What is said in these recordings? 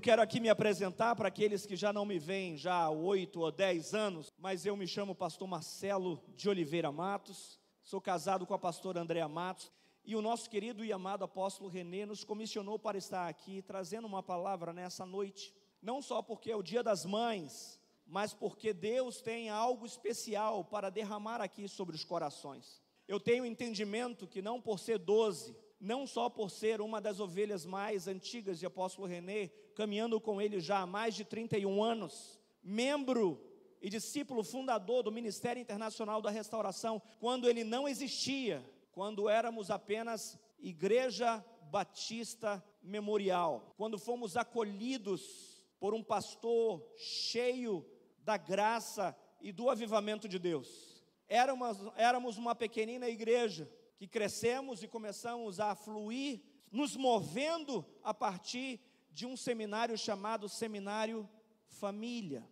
Eu quero aqui me apresentar para aqueles que já não me veem já há oito ou dez anos, mas eu me chamo pastor Marcelo de Oliveira Matos, sou casado com a pastora Andréa Matos, e o nosso querido e amado apóstolo Renê nos comissionou para estar aqui trazendo uma palavra nessa noite, não só porque é o dia das mães, mas porque Deus tem algo especial para derramar aqui sobre os corações. Eu tenho entendimento que não por ser doze, não só por ser uma das ovelhas mais antigas de apóstolo René, caminhando com ele já há mais de 31 anos, membro e discípulo fundador do Ministério Internacional da Restauração, quando ele não existia, quando éramos apenas Igreja Batista Memorial, quando fomos acolhidos por um pastor cheio da graça e do avivamento de Deus. Éramos, éramos uma pequenina igreja, que crescemos e começamos a fluir, nos movendo a partir de um seminário chamado Seminário Família.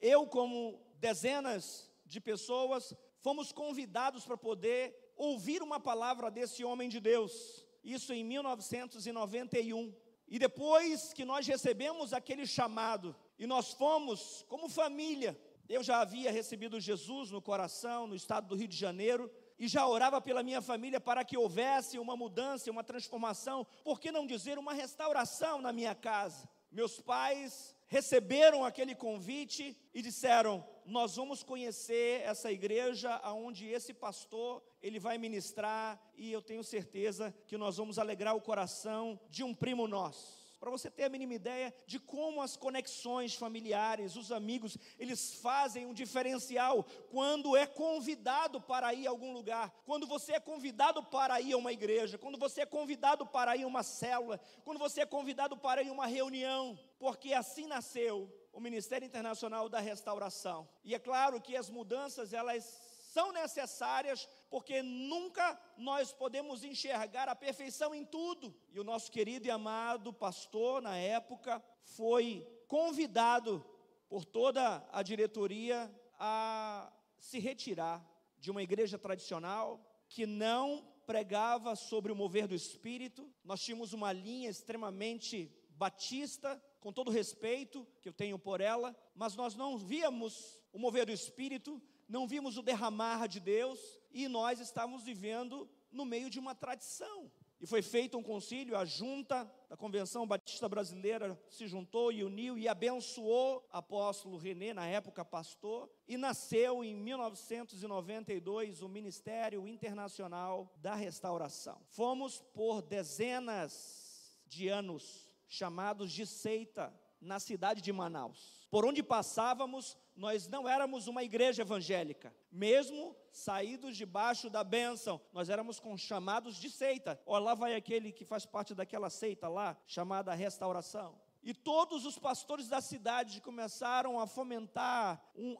Eu, como dezenas de pessoas, fomos convidados para poder ouvir uma palavra desse homem de Deus, isso em 1991. E depois que nós recebemos aquele chamado, e nós fomos como família, eu já havia recebido Jesus no coração, no estado do Rio de Janeiro, e já orava pela minha família para que houvesse uma mudança, uma transformação, por que não dizer uma restauração na minha casa? Meus pais receberam aquele convite e disseram: "Nós vamos conhecer essa igreja aonde esse pastor ele vai ministrar e eu tenho certeza que nós vamos alegrar o coração de um primo nosso." Para você ter a mínima ideia de como as conexões familiares, os amigos, eles fazem um diferencial quando é convidado para ir a algum lugar, quando você é convidado para ir a uma igreja, quando você é convidado para ir a uma célula, quando você é convidado para ir a uma reunião, porque assim nasceu o Ministério Internacional da Restauração. E é claro que as mudanças, elas são necessárias, porque nunca nós podemos enxergar a perfeição em tudo. E o nosso querido e amado pastor, na época, foi convidado por toda a diretoria a se retirar de uma igreja tradicional que não pregava sobre o mover do espírito. Nós tínhamos uma linha extremamente batista, com todo o respeito que eu tenho por ela, mas nós não víamos o mover do espírito, não vimos o derramar de Deus e nós estávamos vivendo no meio de uma tradição. E foi feito um concílio, a junta da Convenção Batista Brasileira se juntou e uniu e abençoou apóstolo René, na época pastor, e nasceu em 1992 o Ministério Internacional da Restauração. Fomos por dezenas de anos chamados de seita na cidade de Manaus. Por onde passávamos, nós não éramos uma igreja evangélica, mesmo saídos debaixo da bênção, nós éramos com chamados de seita. Olha, lá vai aquele que faz parte daquela seita lá, chamada restauração. E todos os pastores da cidade começaram a fomentar um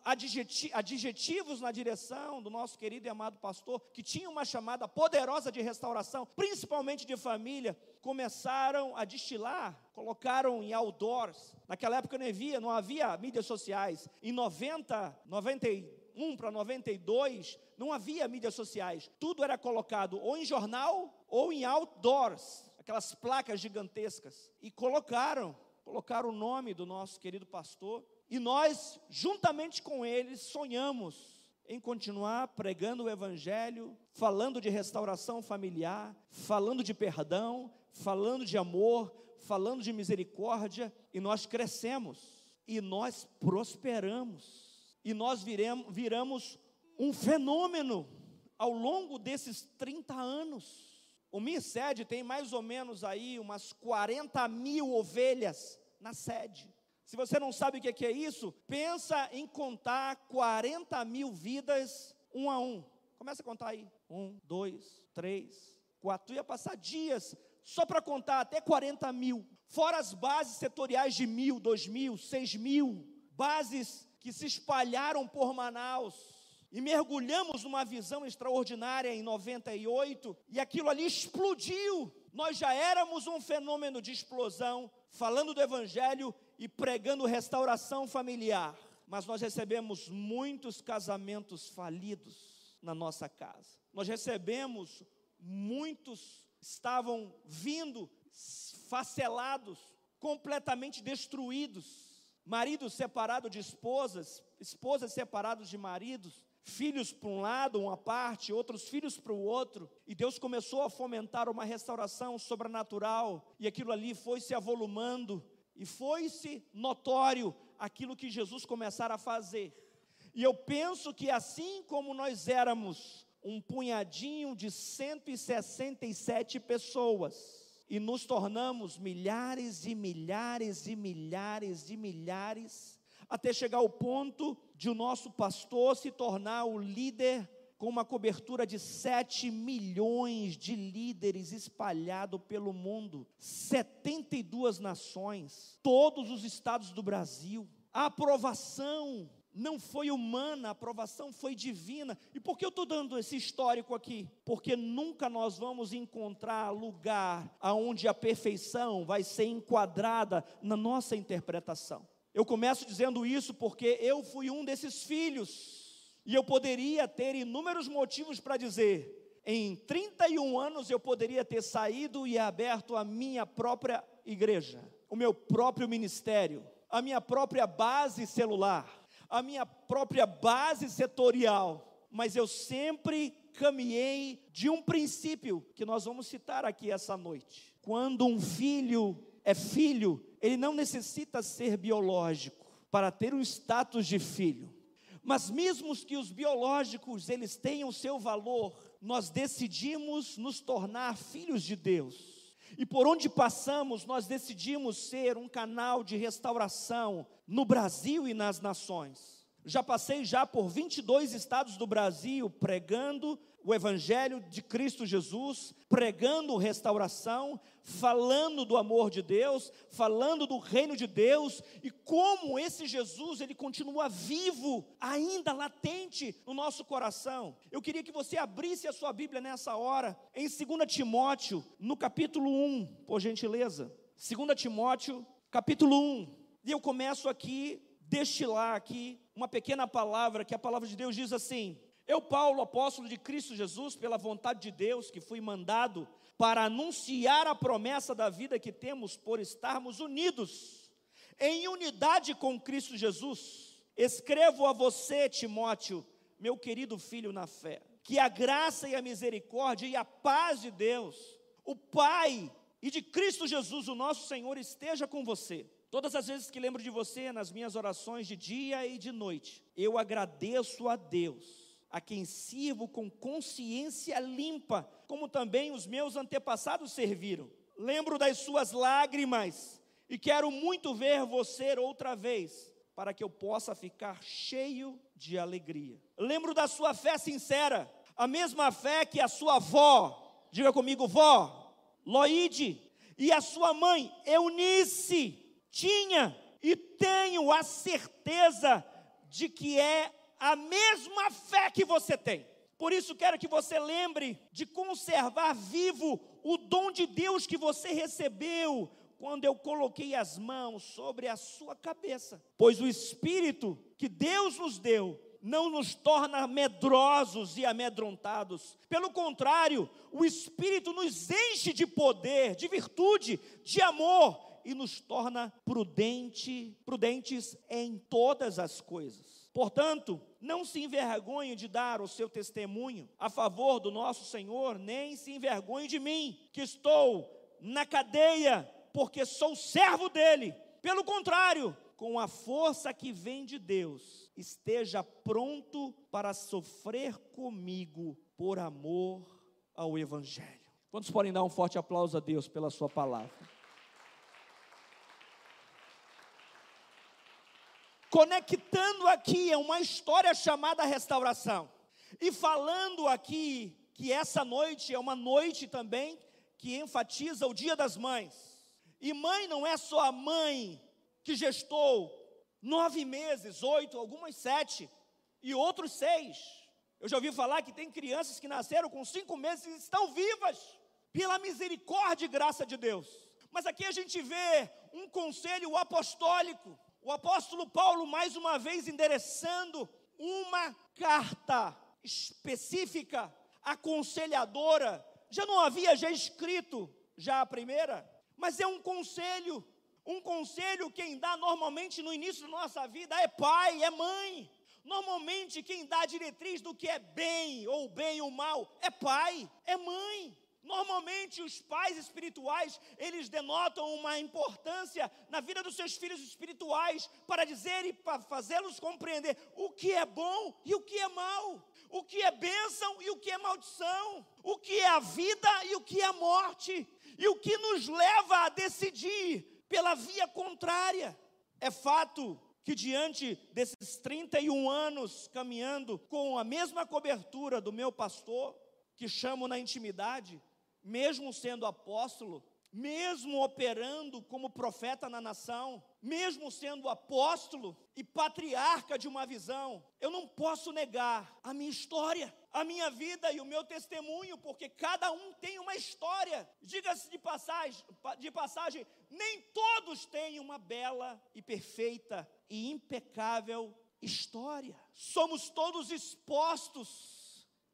adjetivos na direção do nosso querido e amado pastor, que tinha uma chamada poderosa de restauração, principalmente de família. Começaram a destilar, colocaram em outdoors. Naquela época não havia, não havia mídias sociais. Em 90, 91 para 92, não havia mídias sociais. Tudo era colocado ou em jornal ou em outdoors, aquelas placas gigantescas. E colocaram colocar o nome do nosso querido pastor, e nós, juntamente com ele, sonhamos em continuar pregando o Evangelho, falando de restauração familiar, falando de perdão, falando de amor, falando de misericórdia, e nós crescemos, e nós prosperamos, e nós viremos, viramos um fenômeno ao longo desses 30 anos. O minha sede tem mais ou menos aí umas 40 mil ovelhas na sede. Se você não sabe o que é isso, pensa em contar 40 mil vidas um a um. Começa a contar aí. Um, dois, três, quatro. Tu ia passar dias só para contar até 40 mil. Fora as bases setoriais de mil, dois mil, seis mil. Bases que se espalharam por Manaus e mergulhamos numa visão extraordinária em 98, e aquilo ali explodiu. Nós já éramos um fenômeno de explosão, falando do Evangelho e pregando restauração familiar, mas nós recebemos muitos casamentos falidos na nossa casa. Nós recebemos muitos estavam vindo facelados, completamente destruídos. Maridos separados de esposas, esposas separadas de maridos, filhos para um lado, uma parte, outros filhos para o outro, e Deus começou a fomentar uma restauração sobrenatural, e aquilo ali foi se avolumando, e foi-se notório aquilo que Jesus começara a fazer. E eu penso que assim como nós éramos um punhadinho de 167 pessoas, e nos tornamos milhares e milhares e milhares e milhares, até chegar ao ponto de o nosso pastor se tornar o líder com uma cobertura de 7 milhões de líderes espalhados pelo mundo, 72 nações, todos os estados do Brasil. A aprovação não foi humana, a aprovação foi divina. E por que eu estou dando esse histórico aqui? Porque nunca nós vamos encontrar lugar aonde a perfeição vai ser enquadrada na nossa interpretação. Eu começo dizendo isso porque eu fui um desses filhos, e eu poderia ter inúmeros motivos para dizer, em 31 anos eu poderia ter saído e aberto a minha própria igreja, o meu próprio ministério, a minha própria base celular a minha própria base setorial, mas eu sempre caminhei de um princípio que nós vamos citar aqui essa noite. Quando um filho é filho, ele não necessita ser biológico para ter o status de filho. Mas mesmo que os biológicos eles tenham seu valor, nós decidimos nos tornar filhos de Deus. E por onde passamos, nós decidimos ser um canal de restauração no Brasil e nas nações. Já passei já por 22 estados do Brasil pregando o Evangelho de Cristo Jesus, pregando restauração, falando do amor de Deus, falando do reino de Deus e como esse Jesus ele continua vivo, ainda latente no nosso coração. Eu queria que você abrisse a sua Bíblia nessa hora, em 2 Timóteo, no capítulo 1, por gentileza. 2 Timóteo, capítulo 1. E eu começo aqui destilar aqui uma pequena palavra que a palavra de Deus diz assim: eu, Paulo, apóstolo de Cristo Jesus, pela vontade de Deus, que fui mandado para anunciar a promessa da vida que temos por estarmos unidos, em unidade com Cristo Jesus, escrevo a você, Timóteo, meu querido filho na fé, que a graça e a misericórdia e a paz de Deus, o Pai e de Cristo Jesus, o nosso Senhor, esteja com você. Todas as vezes que lembro de você nas minhas orações de dia e de noite, eu agradeço a Deus a quem sirvo com consciência limpa, como também os meus antepassados serviram. Lembro das suas lágrimas e quero muito ver você outra vez, para que eu possa ficar cheio de alegria. Lembro da sua fé sincera, a mesma fé que a sua avó, diga comigo, vó, Loide, e a sua mãe, Eunice, tinha e tenho a certeza de que é a mesma fé que você tem. Por isso quero que você lembre de conservar vivo o dom de Deus que você recebeu quando eu coloquei as mãos sobre a sua cabeça. Pois o espírito que Deus nos deu não nos torna medrosos e amedrontados. Pelo contrário, o espírito nos enche de poder, de virtude, de amor e nos torna prudente, prudentes em todas as coisas. Portanto, não se envergonhe de dar o seu testemunho a favor do nosso Senhor, nem se envergonhe de mim, que estou na cadeia, porque sou servo dele. Pelo contrário, com a força que vem de Deus, esteja pronto para sofrer comigo por amor ao Evangelho. Quantos podem dar um forte aplauso a Deus pela Sua palavra? Conectando aqui é uma história chamada restauração. E falando aqui que essa noite é uma noite também que enfatiza o Dia das Mães. E mãe não é só a mãe que gestou nove meses, oito, algumas sete, e outros seis. Eu já ouvi falar que tem crianças que nasceram com cinco meses e estão vivas, pela misericórdia e graça de Deus. Mas aqui a gente vê um conselho apostólico o apóstolo Paulo, mais uma vez, endereçando uma carta específica, aconselhadora. Já não havia já escrito já a primeira, mas é um conselho, Um conselho quem dá normalmente no início da nossa vida é pai, é mãe. Normalmente quem dá a diretriz do que é bem ou bem ou mal é pai, é mãe. Normalmente os pais espirituais, eles denotam uma importância na vida dos seus filhos espirituais para dizer e para fazê-los compreender o que é bom e o que é mal, o que é bênção e o que é maldição, o que é a vida e o que é a morte, e o que nos leva a decidir pela via contrária. É fato que diante desses 31 anos caminhando com a mesma cobertura do meu pastor, que chamo na intimidade, mesmo sendo apóstolo, mesmo operando como profeta na nação, mesmo sendo apóstolo e patriarca de uma visão, eu não posso negar a minha história, a minha vida e o meu testemunho, porque cada um tem uma história. Diga-se de passagem, de passagem, nem todos têm uma bela e perfeita e impecável história. Somos todos expostos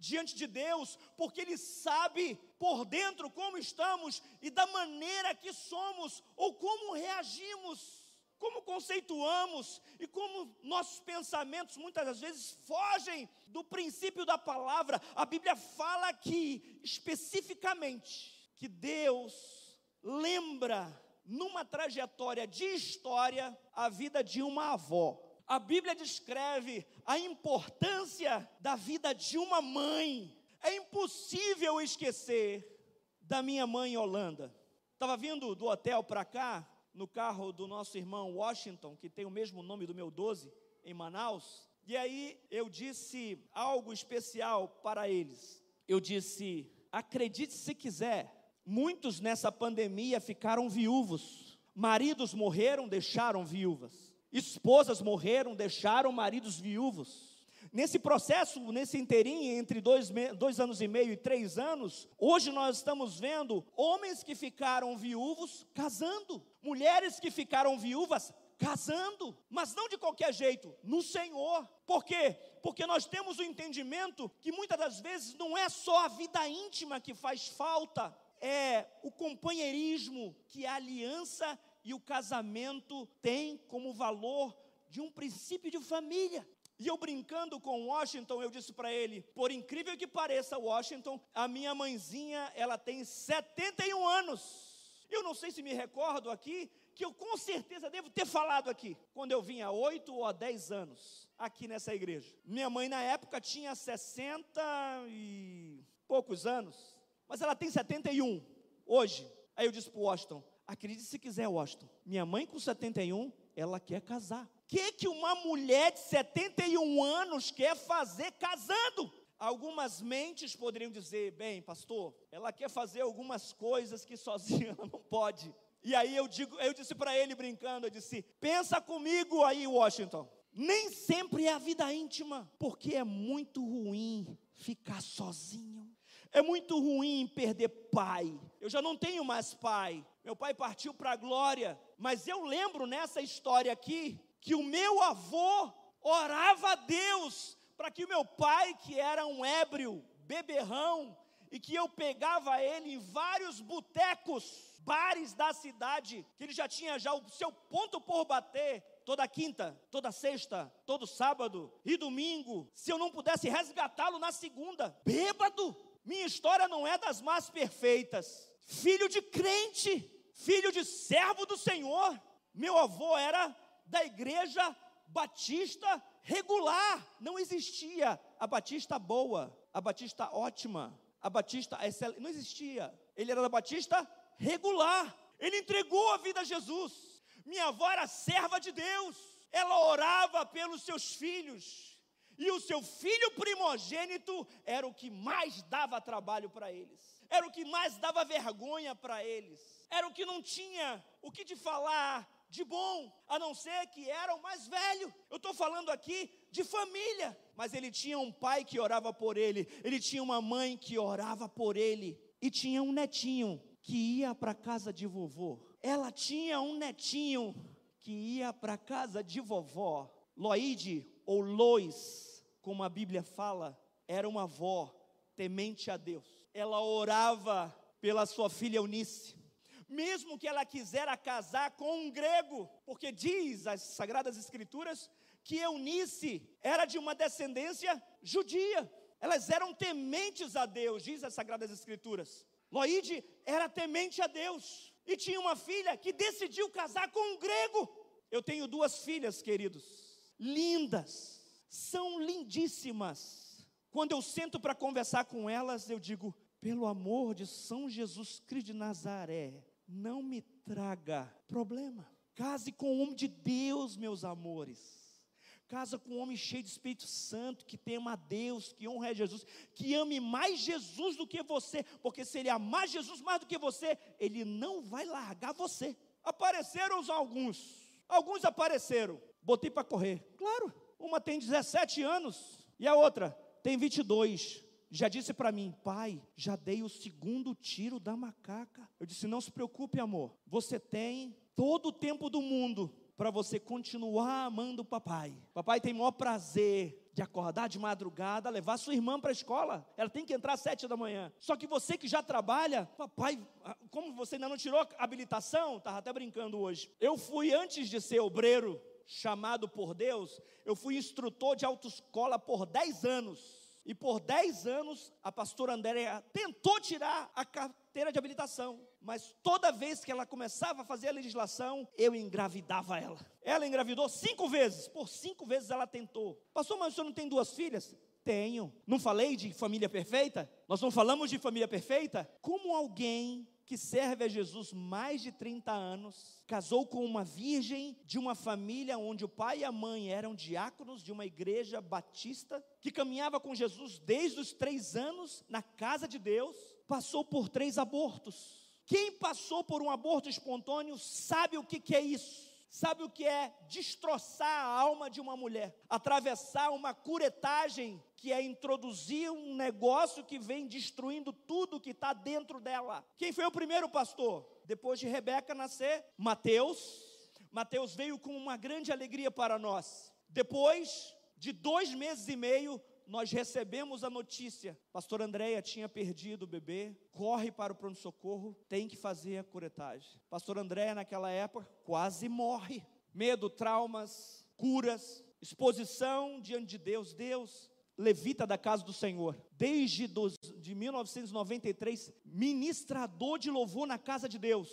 diante de Deus, porque Ele sabe por dentro como estamos e da maneira que somos ou como reagimos, como conceituamos e como nossos pensamentos muitas das vezes fogem do princípio da palavra. A Bíblia fala aqui especificamente que Deus lembra numa trajetória de história a vida de uma avó a Bíblia descreve a importância da vida de uma mãe. É impossível esquecer da minha mãe Holanda. Estava vindo do hotel para cá, no carro do nosso irmão Washington, que tem o mesmo nome do meu 12, em Manaus. E aí eu disse algo especial para eles. Eu disse: acredite se quiser, muitos nessa pandemia ficaram viúvos. Maridos morreram, deixaram viúvas. Esposas morreram, deixaram maridos viúvos. Nesse processo, nesse inteirinho, entre dois, dois anos e meio e três anos, hoje nós estamos vendo homens que ficaram viúvos casando, mulheres que ficaram viúvas casando, mas não de qualquer jeito, no Senhor. Por quê? Porque nós temos o entendimento que muitas das vezes não é só a vida íntima que faz falta, é o companheirismo, que é a aliança e o casamento tem como valor de um princípio de família. E eu brincando com Washington, eu disse para ele: por incrível que pareça, Washington, a minha mãezinha, ela tem 71 anos. Eu não sei se me recordo aqui, que eu com certeza devo ter falado aqui, quando eu vim há 8 ou há 10 anos, aqui nessa igreja. Minha mãe, na época, tinha 60 e poucos anos, mas ela tem 71 hoje. Aí eu disse para Washington: Acredite se quiser, Washington. Minha mãe com 71, ela quer casar. O que, que uma mulher de 71 anos quer fazer casando? Algumas mentes poderiam dizer, bem, pastor, ela quer fazer algumas coisas que sozinha ela não pode. E aí eu digo, eu disse para ele brincando, eu disse: "Pensa comigo aí, Washington. Nem sempre é a vida íntima, porque é muito ruim ficar sozinho. É muito ruim perder pai. Eu já não tenho mais pai. Meu pai partiu para a glória, mas eu lembro nessa história aqui que o meu avô orava a Deus para que o meu pai, que era um ébrio, beberrão, e que eu pegava ele em vários botecos, bares da cidade, que ele já tinha já o seu ponto por bater, toda quinta, toda sexta, todo sábado e domingo, se eu não pudesse resgatá-lo na segunda, bêbado. Minha história não é das mais perfeitas, filho de crente, filho de servo do Senhor. Meu avô era da igreja batista regular, não existia a batista boa, a batista ótima, a batista excelente, não existia. Ele era da batista regular. Ele entregou a vida a Jesus. Minha avó era serva de Deus. Ela orava pelos seus filhos. E o seu filho primogênito era o que mais dava trabalho para eles era o que mais dava vergonha para eles, era o que não tinha o que te falar de bom, a não ser que era o mais velho. Eu estou falando aqui de família, mas ele tinha um pai que orava por ele, ele tinha uma mãe que orava por ele, e tinha um netinho que ia para casa de vovô. Ela tinha um netinho que ia para casa de vovó. Loide ou Lois, como a Bíblia fala, era uma avó temente a Deus ela orava pela sua filha Eunice. mesmo que ela quisera casar com um grego, porque diz as Sagradas Escrituras que Eunice era de uma descendência judia. Elas eram tementes a Deus, diz as Sagradas Escrituras. Loide era temente a Deus e tinha uma filha que decidiu casar com um grego. Eu tenho duas filhas, queridos, lindas, são lindíssimas. Quando eu sento para conversar com elas, eu digo: pelo amor de São Jesus Cristo de Nazaré, não me traga problema. Case com o homem de Deus, meus amores. Casa com um homem cheio de Espírito Santo, que tema a Deus, que honra a Jesus, que ame mais Jesus do que você, porque se ele amar Jesus mais do que você, ele não vai largar você. Apareceram alguns, alguns apareceram, botei para correr, claro. Uma tem 17 anos e a outra tem 22 já disse para mim, pai, já dei o segundo tiro da macaca. Eu disse: não se preocupe, amor, você tem todo o tempo do mundo para você continuar amando o papai. Papai tem maior prazer de acordar de madrugada, levar sua irmã para a escola. Ela tem que entrar às sete da manhã. Só que você que já trabalha, papai, ah, como você ainda não tirou habilitação, estava até brincando hoje. Eu fui antes de ser obreiro, chamado por Deus, eu fui instrutor de autoescola por 10 anos. E por 10 anos, a pastora Andréa tentou tirar a carteira de habilitação. Mas toda vez que ela começava a fazer a legislação, eu engravidava ela. Ela engravidou cinco vezes. Por cinco vezes ela tentou. Pastor, mas o senhor não tem duas filhas? Tenho. Não falei de família perfeita? Nós não falamos de família perfeita? Como alguém que serve a Jesus mais de 30 anos, casou com uma virgem de uma família onde o pai e a mãe eram diáconos de uma igreja batista, que caminhava com Jesus desde os três anos na casa de Deus, passou por três abortos. Quem passou por um aborto espontâneo sabe o que, que é isso. Sabe o que é destroçar a alma de uma mulher? Atravessar uma curetagem que é introduzir um negócio que vem destruindo tudo que está dentro dela. Quem foi o primeiro pastor? Depois de Rebeca nascer, Mateus. Mateus veio com uma grande alegria para nós. Depois de dois meses e meio, nós recebemos a notícia: Pastor Andréia tinha perdido o bebê, corre para o pronto-socorro, tem que fazer a curetagem. Pastor Andréia, naquela época, quase morre. Medo, traumas, curas, exposição diante de Deus. Deus, levita da casa do Senhor, desde dos, de 1993, ministrador de louvor na casa de Deus.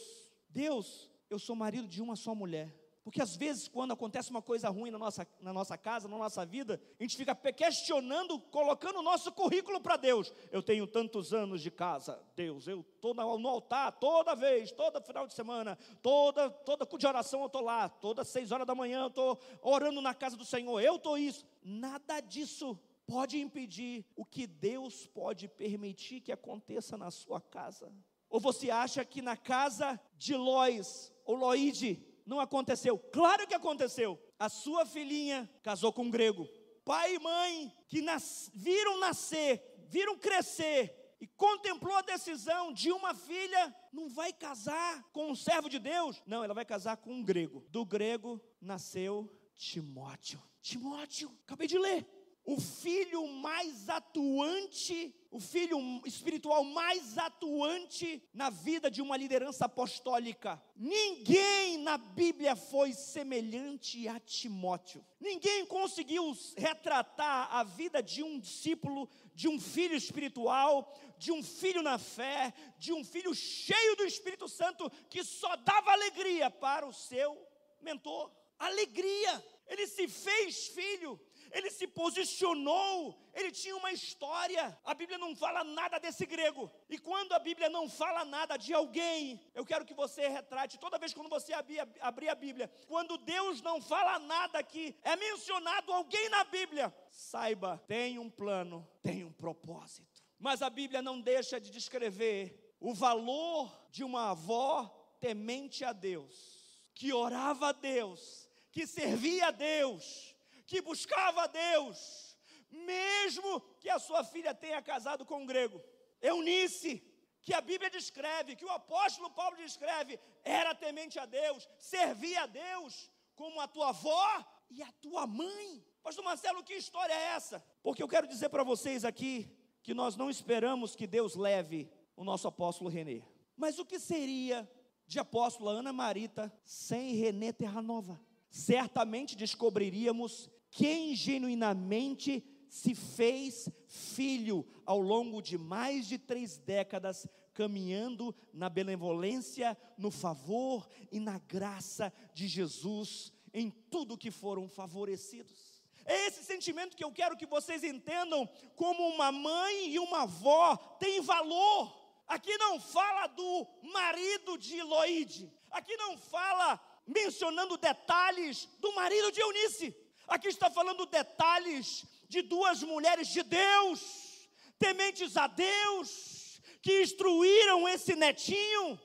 Deus, eu sou marido de uma só mulher. Porque às vezes, quando acontece uma coisa ruim na nossa, na nossa casa, na nossa vida, a gente fica questionando, colocando o nosso currículo para Deus. Eu tenho tantos anos de casa, Deus, eu estou no altar toda vez, todo final de semana, toda, toda de oração eu estou lá, todas seis horas da manhã eu estou orando na casa do Senhor, eu estou isso. Nada disso pode impedir o que Deus pode permitir que aconteça na sua casa? Ou você acha que na casa de Lois ou Loide não aconteceu? Claro que aconteceu. A sua filhinha casou com um grego. Pai e mãe que nas, viram nascer, viram crescer e contemplou a decisão de uma filha não vai casar com um servo de Deus, não, ela vai casar com um grego. Do grego nasceu Timóteo. Timóteo, acabei de ler o filho mais atuante, o filho espiritual mais atuante na vida de uma liderança apostólica. Ninguém na Bíblia foi semelhante a Timóteo. Ninguém conseguiu retratar a vida de um discípulo, de um filho espiritual, de um filho na fé, de um filho cheio do Espírito Santo que só dava alegria para o seu mentor. Alegria. Ele se fez filho ele se posicionou, ele tinha uma história. A Bíblia não fala nada desse grego. E quando a Bíblia não fala nada de alguém, eu quero que você retrate toda vez quando você abrir a Bíblia, quando Deus não fala nada aqui, é mencionado alguém na Bíblia, saiba, tem um plano, tem um propósito. Mas a Bíblia não deixa de descrever o valor de uma avó temente a Deus, que orava a Deus, que servia a Deus, que buscava a Deus, mesmo que a sua filha tenha casado com um grego. Eunice, que a Bíblia descreve, que o apóstolo Paulo descreve, era temente a Deus, servia a Deus como a tua avó e a tua mãe. Pastor Marcelo, que história é essa? Porque eu quero dizer para vocês aqui que nós não esperamos que Deus leve o nosso apóstolo Renê. Mas o que seria de apóstola Ana Marita sem Renê Terranova. Certamente descobriríamos quem genuinamente se fez filho ao longo de mais de três décadas, caminhando na benevolência, no favor e na graça de Jesus em tudo que foram favorecidos. É esse sentimento que eu quero que vocês entendam como uma mãe e uma avó têm valor. Aqui não fala do marido de Loide, aqui não fala mencionando detalhes do marido de Eunice. Aqui está falando detalhes de duas mulheres de Deus, tementes a Deus, que instruíram esse netinho,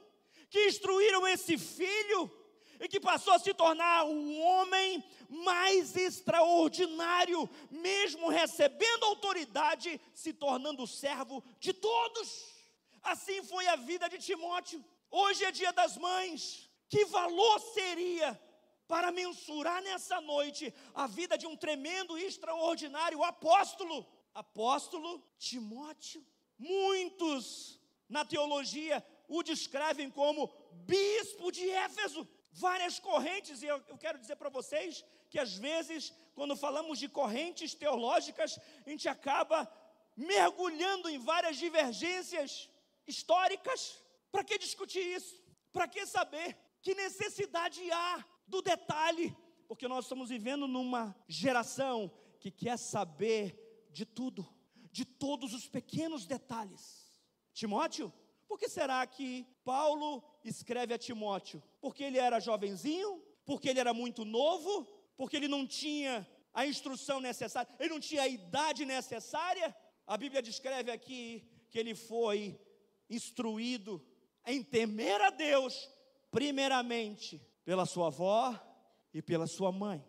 que instruíram esse filho, e que passou a se tornar o homem mais extraordinário, mesmo recebendo autoridade, se tornando servo de todos. Assim foi a vida de Timóteo. Hoje é dia das mães. Que valor seria para mensurar nessa noite a vida de um tremendo e extraordinário apóstolo, apóstolo Timóteo. Muitos na teologia o descrevem como bispo de Éfeso. Várias correntes, e eu, eu quero dizer para vocês que às vezes, quando falamos de correntes teológicas, a gente acaba mergulhando em várias divergências históricas. Para que discutir isso? Para que saber? Que necessidade há do detalhe, porque nós estamos vivendo numa geração que quer saber de tudo, de todos os pequenos detalhes. Timóteo, por que será que Paulo escreve a Timóteo? Porque ele era jovenzinho? Porque ele era muito novo? Porque ele não tinha a instrução necessária? Ele não tinha a idade necessária? A Bíblia descreve aqui que ele foi instruído em temer a Deus, primeiramente pela sua avó e pela sua mãe.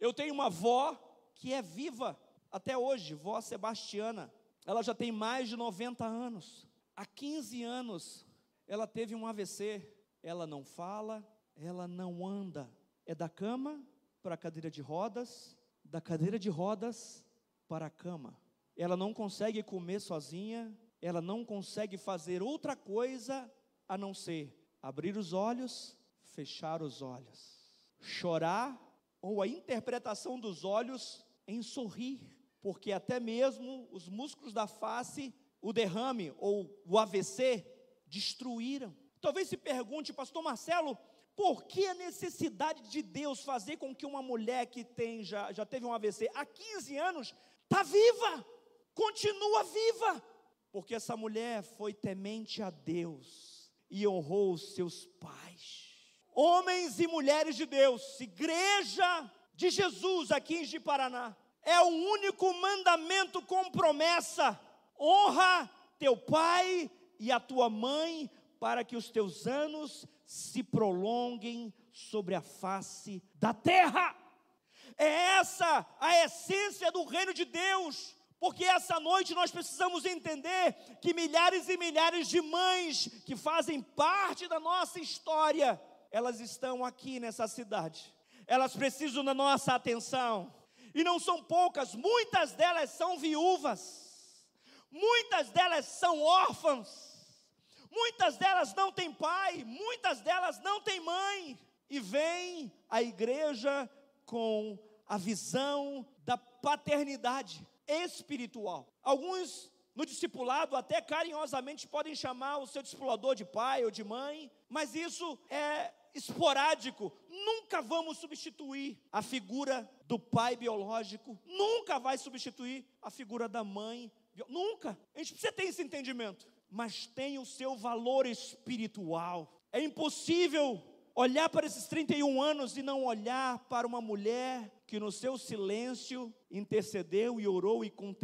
Eu tenho uma avó que é viva até hoje, vó Sebastiana. Ela já tem mais de 90 anos. Há 15 anos ela teve um AVC. Ela não fala, ela não anda. É da cama para a cadeira de rodas, da cadeira de rodas para a cama. Ela não consegue comer sozinha, ela não consegue fazer outra coisa a não ser abrir os olhos fechar os olhos, chorar ou a interpretação dos olhos em sorrir, porque até mesmo os músculos da face, o derrame ou o AVC destruíram. Talvez se pergunte, pastor Marcelo, por que a necessidade de Deus fazer com que uma mulher que tem já, já teve um AVC há 15 anos está viva, continua viva? Porque essa mulher foi temente a Deus e honrou os seus pais homens e mulheres de Deus, igreja de Jesus aqui em Jiparaná, é o único mandamento com promessa: honra teu pai e a tua mãe, para que os teus anos se prolonguem sobre a face da terra. É essa a essência do reino de Deus. Porque essa noite nós precisamos entender que milhares e milhares de mães que fazem parte da nossa história elas estão aqui nessa cidade. Elas precisam da nossa atenção. E não são poucas, muitas delas são viúvas. Muitas delas são órfãs. Muitas delas não têm pai, muitas delas não têm mãe. E vem a igreja com a visão da paternidade espiritual. Alguns no discipulado, até carinhosamente podem chamar o seu discipulador de pai ou de mãe, mas isso é esporádico. Nunca vamos substituir a figura do pai biológico, nunca vai substituir a figura da mãe. Nunca. A gente precisa ter esse entendimento, mas tem o seu valor espiritual. É impossível olhar para esses 31 anos e não olhar para uma mulher que no seu silêncio intercedeu e orou e com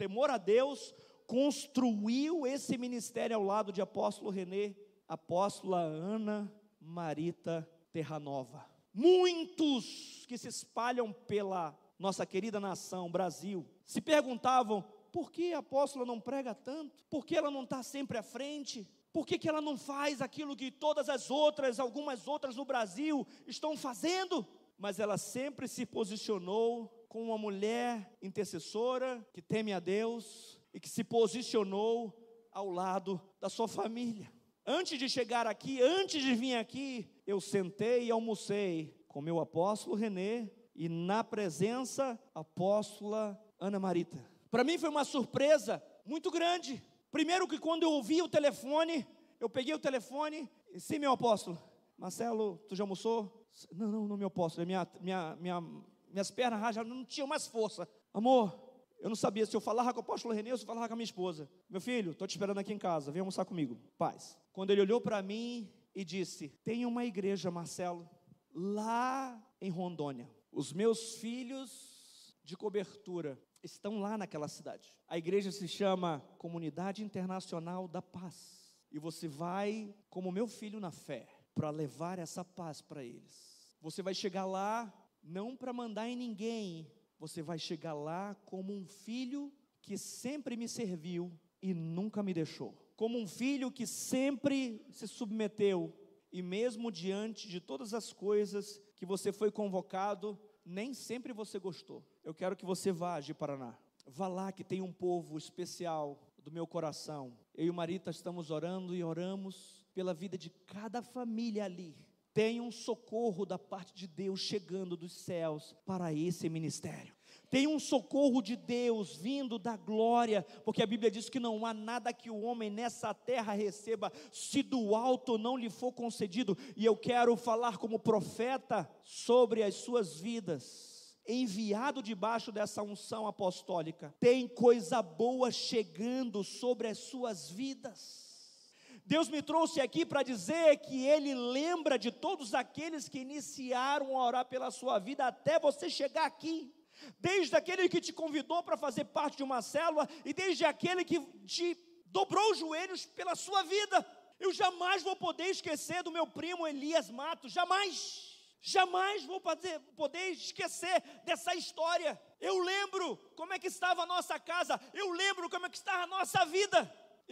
temor a Deus construiu esse ministério ao lado de apóstolo Renê, apóstola Ana Marita Terranova. Muitos que se espalham pela nossa querida nação, Brasil, se perguntavam por que a apóstola não prega tanto? Por que ela não está sempre à frente? Por que, que ela não faz aquilo que todas as outras, algumas outras no Brasil estão fazendo? Mas ela sempre se posicionou como uma mulher intercessora que teme a Deus e que se posicionou ao lado da sua família. Antes de chegar aqui, antes de vir aqui, eu sentei e almocei com meu apóstolo Renê e na presença apóstola Ana Marita. Para mim foi uma surpresa muito grande. Primeiro que quando eu ouvi o telefone, eu peguei o telefone, e sim, meu apóstolo, Marcelo, tu já almoçou? Não, não, não, meu apóstolo, minha, minha, minha, minhas pernas já não tinham mais força. Amor, eu não sabia se eu falava com o apóstolo Renê ou se eu falava com a minha esposa. Meu filho, estou te esperando aqui em casa, vem almoçar comigo. Paz. Quando ele olhou para mim e disse: Tem uma igreja, Marcelo, lá em Rondônia. Os meus filhos de cobertura estão lá naquela cidade. A igreja se chama Comunidade Internacional da Paz. E você vai como meu filho na fé para levar essa paz para eles. Você vai chegar lá não para mandar em ninguém, você vai chegar lá como um filho que sempre me serviu e nunca me deixou. Como um filho que sempre se submeteu e mesmo diante de todas as coisas que você foi convocado, nem sempre você gostou. Eu quero que você vá de Paraná. Vá lá que tem um povo especial do meu coração. Eu e Marita estamos orando e oramos pela vida de cada família ali. Tem um socorro da parte de Deus chegando dos céus para esse ministério. Tem um socorro de Deus vindo da glória, porque a Bíblia diz que não há nada que o homem nessa terra receba, se do alto não lhe for concedido, e eu quero falar como profeta sobre as suas vidas, enviado debaixo dessa unção apostólica, tem coisa boa chegando sobre as suas vidas. Deus me trouxe aqui para dizer que Ele lembra de todos aqueles que iniciaram a orar pela sua vida até você chegar aqui desde aquele que te convidou para fazer parte de uma célula e desde aquele que te dobrou os joelhos pela sua vida. Eu jamais vou poder esquecer do meu primo Elias Matos, jamais. Jamais vou poder, esquecer dessa história. Eu lembro como é que estava a nossa casa, eu lembro como é que estava a nossa vida.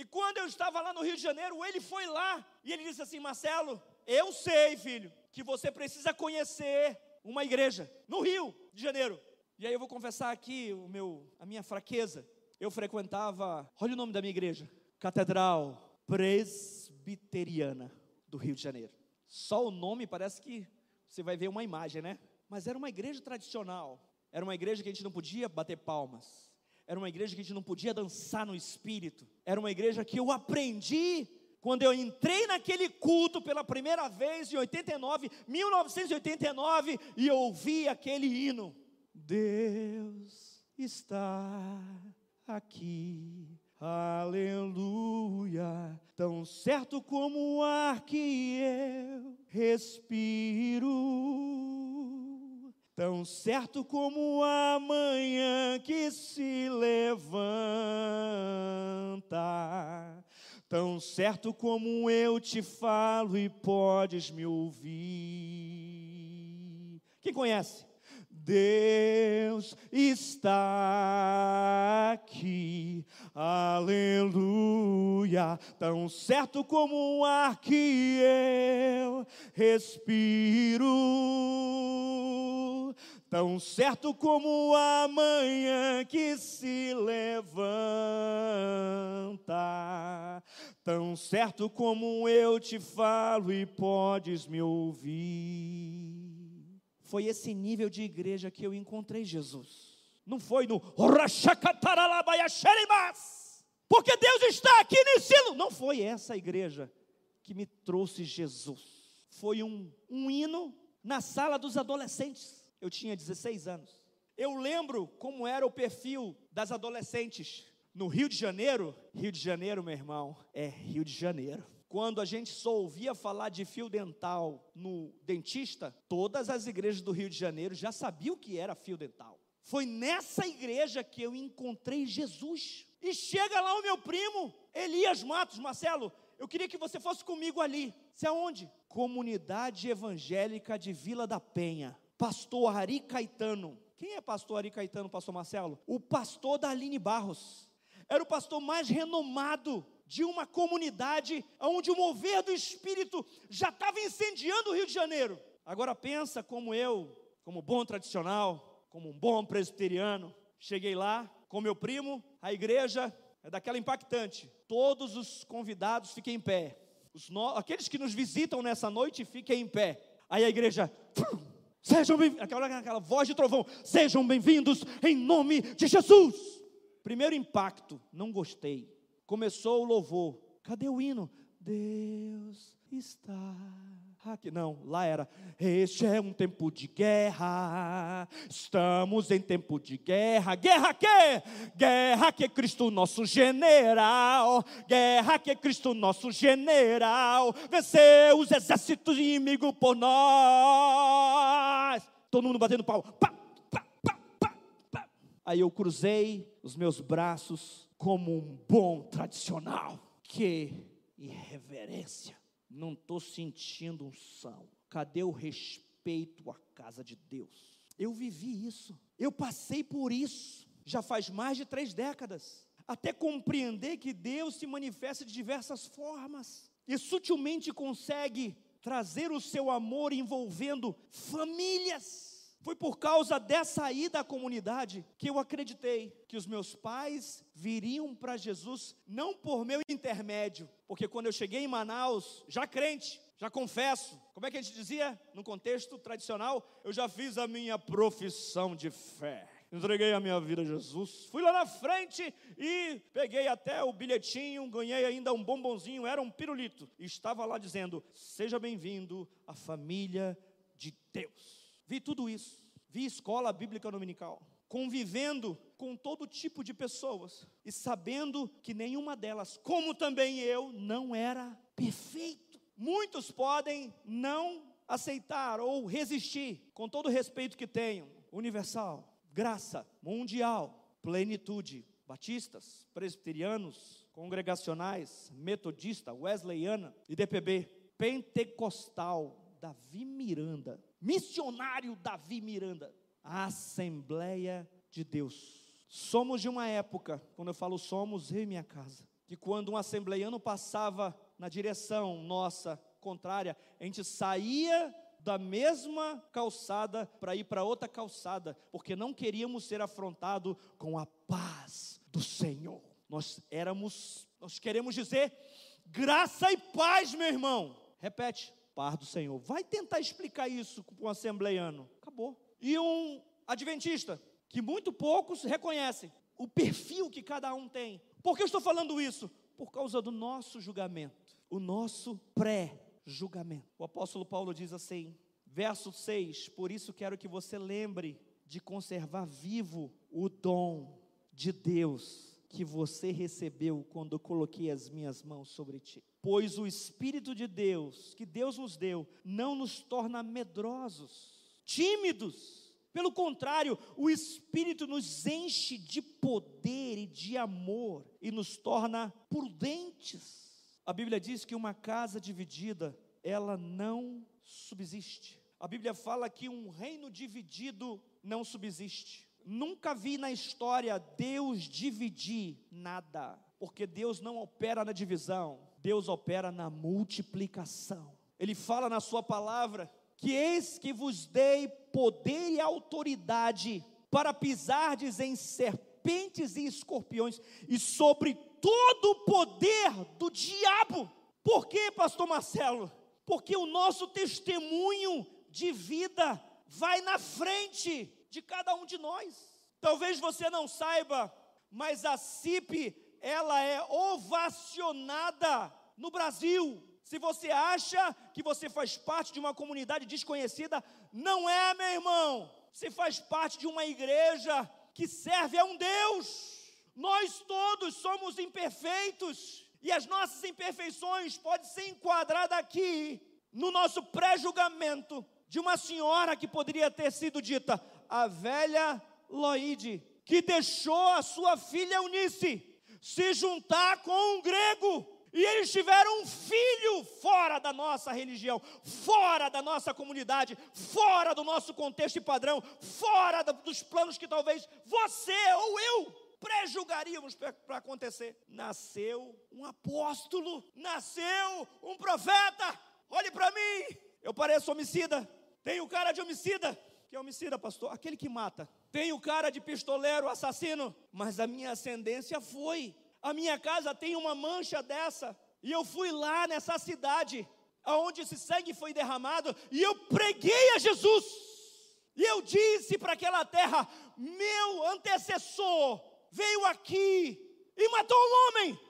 E quando eu estava lá no Rio de Janeiro, ele foi lá e ele disse assim: Marcelo, eu sei, filho, que você precisa conhecer uma igreja no Rio de Janeiro. E aí eu vou confessar aqui o meu, a minha fraqueza. Eu frequentava, olha o nome da minha igreja, Catedral Presbiteriana do Rio de Janeiro. Só o nome parece que você vai ver uma imagem, né? Mas era uma igreja tradicional. Era uma igreja que a gente não podia bater palmas. Era uma igreja que a gente não podia dançar no espírito. Era uma igreja que eu aprendi quando eu entrei naquele culto pela primeira vez em 89, 1989, e eu ouvi aquele hino. Deus está aqui. Aleluia, tão certo como o ar que eu respiro, tão certo como a manhã que se levanta, tão certo como eu te falo e podes me ouvir. Quem conhece? Deus está aqui, aleluia, tão certo como o ar que eu respiro, tão certo como a manhã que se levanta, tão certo como eu te falo e podes me ouvir. Foi esse nível de igreja que eu encontrei Jesus. Não foi no porque Deus está aqui no ensino. Não foi essa igreja que me trouxe Jesus. Foi um, um hino na sala dos adolescentes. Eu tinha 16 anos. Eu lembro como era o perfil das adolescentes no Rio de Janeiro. Rio de Janeiro, meu irmão, é Rio de Janeiro. Quando a gente só ouvia falar de fio dental no dentista, todas as igrejas do Rio de Janeiro já sabiam o que era fio dental. Foi nessa igreja que eu encontrei Jesus. E chega lá o meu primo, Elias Matos, Marcelo, eu queria que você fosse comigo ali. Você aonde? Comunidade Evangélica de Vila da Penha. Pastor Ari Caetano. Quem é pastor Ari Caetano, pastor Marcelo? O pastor da Aline Barros. Era o pastor mais renomado de uma comunidade onde o mover do Espírito já estava incendiando o Rio de Janeiro. Agora pensa como eu, como bom tradicional, como um bom presbiteriano, cheguei lá com meu primo, a igreja é daquela impactante. Todos os convidados fiquem em pé. no... aqueles que nos visitam nessa noite, fiquem em pé. Aí a igreja, sejam bem-vindos, aquela, aquela voz de trovão, sejam bem-vindos em nome de Jesus. Primeiro impacto, não gostei. Começou o louvor. Cadê o hino? Deus está aqui. Não, lá era. Este é um tempo de guerra. Estamos em tempo de guerra. Guerra que? Guerra que Cristo nosso general. Guerra que Cristo nosso general. Venceu os exércitos inimigos por nós. Todo mundo batendo pau. Aí eu cruzei os meus braços como um bom tradicional. Que irreverência não estou sentindo unção. Cadê o respeito à casa de Deus? Eu vivi isso, eu passei por isso, já faz mais de três décadas, até compreender que Deus se manifesta de diversas formas e sutilmente consegue trazer o seu amor envolvendo famílias. Foi por causa dessa ida à comunidade que eu acreditei que os meus pais viriam para Jesus não por meu intermédio, porque quando eu cheguei em Manaus, já crente, já confesso, como é que a gente dizia no contexto tradicional? Eu já fiz a minha profissão de fé. Entreguei a minha vida a Jesus, fui lá na frente e peguei até o bilhetinho, ganhei ainda um bombonzinho, era um pirulito. E estava lá dizendo: Seja bem-vindo à família de Deus. Vi tudo isso. Vi escola bíblica dominical, convivendo com todo tipo de pessoas. E sabendo que nenhuma delas, como também eu, não era perfeito. Muitos podem não aceitar ou resistir, com todo o respeito que tenho, universal, graça, mundial, plenitude, batistas, presbiterianos, congregacionais, metodista, wesleyana, IDPB, pentecostal, Davi Miranda, missionário Davi Miranda, a Assembleia de Deus. Somos de uma época, quando eu falo somos, eu e minha casa, que quando um assembleiano passava na direção nossa contrária, a gente saía da mesma calçada para ir para outra calçada, porque não queríamos ser afrontados com a paz do Senhor. Nós éramos, nós queremos dizer graça e paz, meu irmão. Repete, paz do Senhor. Vai tentar explicar isso para um assembleiano. Acabou. E um adventista, que muito poucos reconhecem o perfil que cada um tem. Por que eu estou falando isso? Por causa do nosso julgamento, o nosso pré-julgamento. O apóstolo Paulo diz assim, verso 6: Por isso quero que você lembre de conservar vivo o dom de Deus que você recebeu quando coloquei as minhas mãos sobre ti. Pois o Espírito de Deus, que Deus nos deu, não nos torna medrosos, tímidos. Pelo contrário, o Espírito nos enche de poder e de amor e nos torna prudentes. A Bíblia diz que uma casa dividida, ela não subsiste. A Bíblia fala que um reino dividido não subsiste. Nunca vi na história Deus dividir nada, porque Deus não opera na divisão, Deus opera na multiplicação. Ele fala na Sua palavra que eis que vos dei poder e autoridade para pisardes em serpentes e escorpiões e sobre todo o poder do diabo. Por quê, pastor Marcelo? Porque o nosso testemunho de vida vai na frente de cada um de nós. Talvez você não saiba, mas a CIP, ela é ovacionada no Brasil. Se você acha que você faz parte de uma comunidade desconhecida, não é, meu irmão. Você faz parte de uma igreja que serve a um Deus. Nós todos somos imperfeitos e as nossas imperfeições podem ser enquadradas aqui no nosso pré-julgamento de uma senhora que poderia ter sido dita: a velha Loide, que deixou a sua filha Eunice se juntar com um grego. E eles tiveram um filho fora da nossa religião, fora da nossa comunidade, fora do nosso contexto e padrão, fora dos planos que talvez você ou eu prejulgaríamos para acontecer. Nasceu um apóstolo, nasceu um profeta. Olhe para mim, eu pareço homicida, tenho cara de homicida, que é homicida, pastor? Aquele que mata. Tenho cara de pistoleiro, assassino, mas a minha ascendência foi. A minha casa tem uma mancha dessa. E eu fui lá nessa cidade, onde esse sangue foi derramado, e eu preguei a Jesus. E eu disse para aquela terra: meu antecessor veio aqui e matou um homem.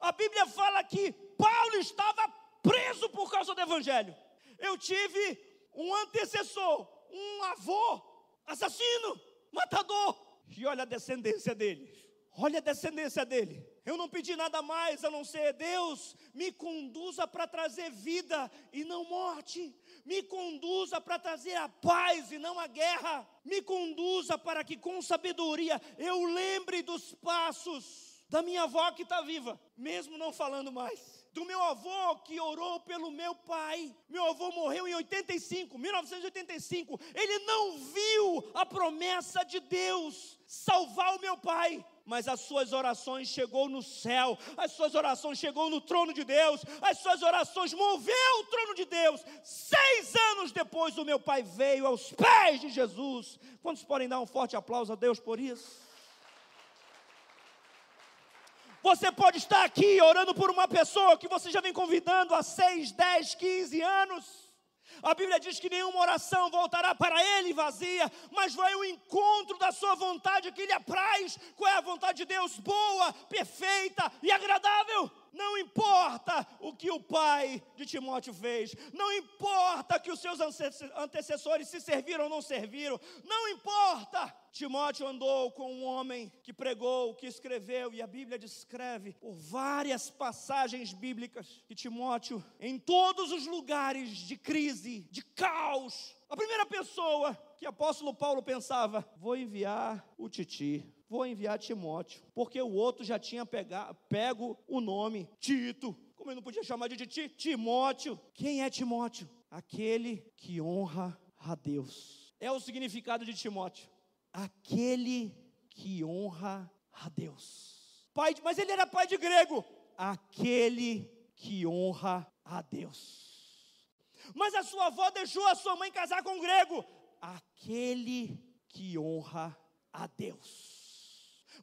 A Bíblia fala que Paulo estava preso por causa do Evangelho. Eu tive um antecessor, um avô, assassino, matador. E olha a descendência dele. Olha a descendência dele. Eu não pedi nada mais a não ser Deus, me conduza para trazer vida e não morte. Me conduza para trazer a paz e não a guerra. Me conduza para que com sabedoria eu lembre dos passos da minha avó que está viva, mesmo não falando mais do meu avô que orou pelo meu pai. Meu avô morreu em 85, 1985. Ele não viu a promessa de Deus salvar o meu pai. Mas as suas orações chegou no céu, as suas orações chegou no trono de Deus, as suas orações moveu o trono de Deus. Seis anos depois, o meu pai veio aos pés de Jesus. Quantos podem dar um forte aplauso a Deus por isso? Você pode estar aqui orando por uma pessoa que você já vem convidando há 6, 10, 15 anos. A Bíblia diz que nenhuma oração voltará para ele vazia, mas vai ao encontro da sua vontade que lhe apraz. Qual é a vontade de Deus? Boa, perfeita e agradável. Não importa o que o pai de Timóteo fez, não importa que os seus antecessores se serviram ou não serviram, não importa. Timóteo andou com um homem que pregou, que escreveu, e a Bíblia descreve por várias passagens bíblicas que Timóteo, em todos os lugares de crise, de caos, a primeira pessoa que apóstolo Paulo pensava: vou enviar o Titi, vou enviar Timóteo, porque o outro já tinha pega, pego o nome Tito. Como ele não podia chamar de Titi? Timóteo. Quem é Timóteo? Aquele que honra a Deus. É o significado de Timóteo. Aquele que honra a Deus. Pai, de, mas ele era pai de grego. Aquele que honra a Deus. Mas a sua avó deixou a sua mãe casar com um grego. Aquele que honra a Deus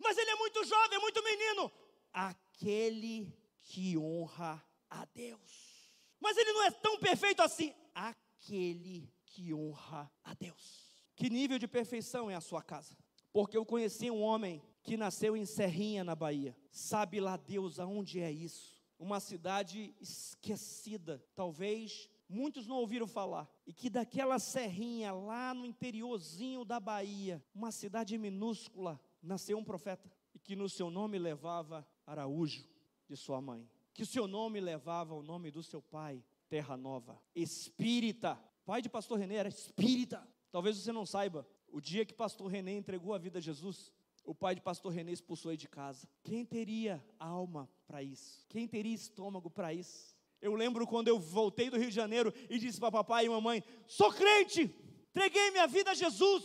mas ele é muito jovem, é muito menino. Aquele que honra a Deus. Mas ele não é tão perfeito assim. Aquele que honra a Deus. Que nível de perfeição é a sua casa? Porque eu conheci um homem que nasceu em Serrinha, na Bahia. Sabe lá Deus aonde é isso? Uma cidade esquecida, talvez muitos não ouviram falar. E que daquela serrinha lá no interiorzinho da Bahia, uma cidade minúscula, nasceu um profeta e que no seu nome levava Araújo de sua mãe, que o seu nome levava o nome do seu pai, Terra Nova, espírita. Pai de pastor René era espírita. Talvez você não saiba, o dia que pastor René entregou a vida a Jesus, o pai de pastor René expulsou ele de casa. Quem teria alma para isso? Quem teria estômago para isso? Eu lembro quando eu voltei do Rio de Janeiro e disse para papai e mamãe: Sou crente, entreguei minha vida a Jesus.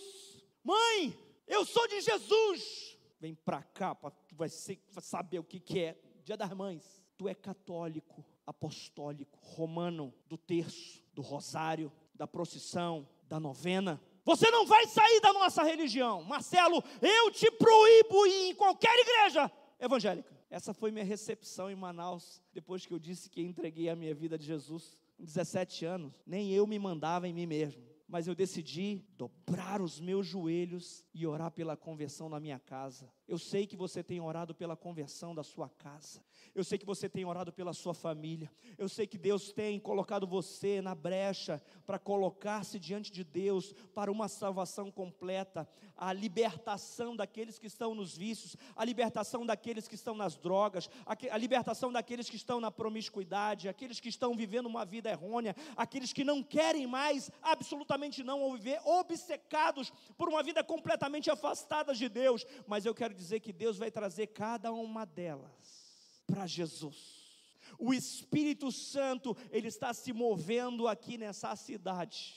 Mãe, eu sou de Jesus. Vem para cá, para tu vai, ser, saber o que, que é. Dia das Mães. Tu é católico, apostólico, romano, do terço, do rosário, da procissão, da novena. Você não vai sair da nossa religião. Marcelo, eu te proíbo ir em qualquer igreja evangélica. Essa foi minha recepção em Manaus, depois que eu disse que entreguei a minha vida de Jesus. Com 17 anos, nem eu me mandava em mim mesmo mas eu decidi dobrar os meus joelhos e orar pela conversão na minha casa. Eu sei que você tem orado pela conversão da sua casa. Eu sei que você tem orado pela sua família. Eu sei que Deus tem colocado você na brecha para colocar-se diante de Deus para uma salvação completa, a libertação daqueles que estão nos vícios, a libertação daqueles que estão nas drogas, a libertação daqueles que estão na promiscuidade, aqueles que estão vivendo uma vida errônea, aqueles que não querem mais, absolutamente não, viver obcecados por uma vida completamente afastada de Deus. Mas eu quero dizer que Deus vai trazer cada uma delas para Jesus. O Espírito Santo, ele está se movendo aqui nessa cidade.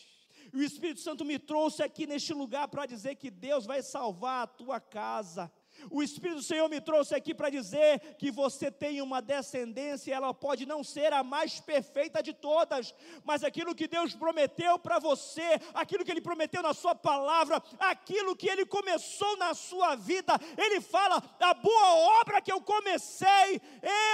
E o Espírito Santo me trouxe aqui neste lugar para dizer que Deus vai salvar a tua casa. O Espírito do Senhor me trouxe aqui para dizer que você tem uma descendência, ela pode não ser a mais perfeita de todas, mas aquilo que Deus prometeu para você, aquilo que Ele prometeu na Sua palavra, aquilo que Ele começou na sua vida, Ele fala: a boa obra que eu comecei,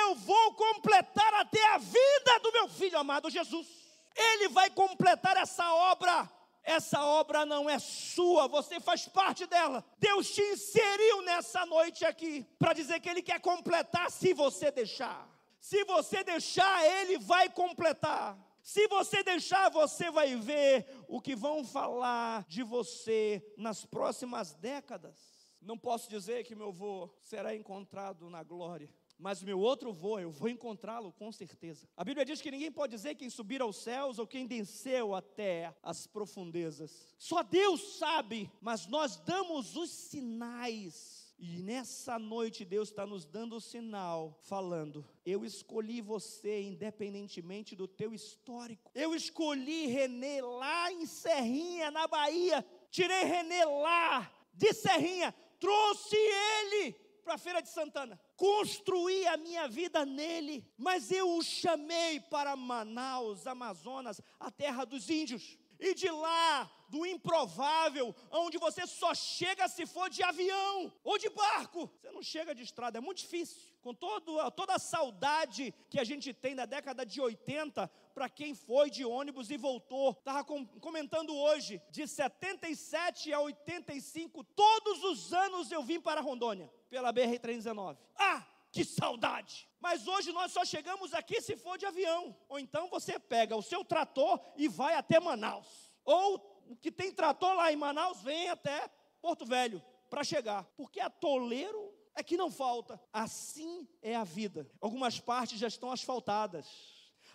eu vou completar até a vida do meu filho amado Jesus. Ele vai completar essa obra essa obra não é sua, você faz parte dela. Deus te inseriu nessa noite aqui para dizer que Ele quer completar se você deixar. Se você deixar, Ele vai completar. Se você deixar, você vai ver o que vão falar de você nas próximas décadas. Não posso dizer que meu avô será encontrado na glória, mas o meu outro voo, eu vou encontrá-lo com certeza. A Bíblia diz que ninguém pode dizer quem subir aos céus ou quem desceu até as profundezas. Só Deus sabe, mas nós damos os sinais. E nessa noite Deus está nos dando o sinal, falando: Eu escolhi você independentemente do teu histórico. Eu escolhi Renê lá em Serrinha, na Bahia. Tirei Renê lá de Serrinha, trouxe ele para a Feira de Santana construí a minha vida nele, mas eu o chamei para Manaus, Amazonas, a terra dos índios. E de lá, do improvável, onde você só chega se for de avião ou de barco. Você não chega de estrada, é muito difícil. Com todo, toda a saudade que a gente tem da década de 80, para quem foi de ônibus e voltou. Estava com, comentando hoje, de 77 a 85, todos os anos eu vim para Rondônia pela BR-319. Ah, que saudade! Mas hoje nós só chegamos aqui se for de avião. Ou então você pega o seu trator e vai até Manaus. Ou o que tem trator lá em Manaus vem até Porto Velho para chegar. Porque a toleiro é que não falta. Assim é a vida. Algumas partes já estão asfaltadas.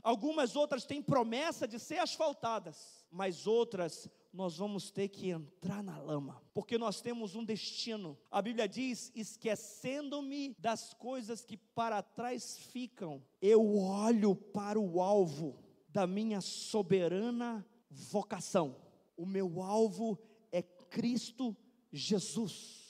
Algumas outras têm promessa de ser asfaltadas, mas outras nós vamos ter que entrar na lama, porque nós temos um destino. A Bíblia diz: esquecendo-me das coisas que para trás ficam, eu olho para o alvo da minha soberana vocação. O meu alvo é Cristo Jesus.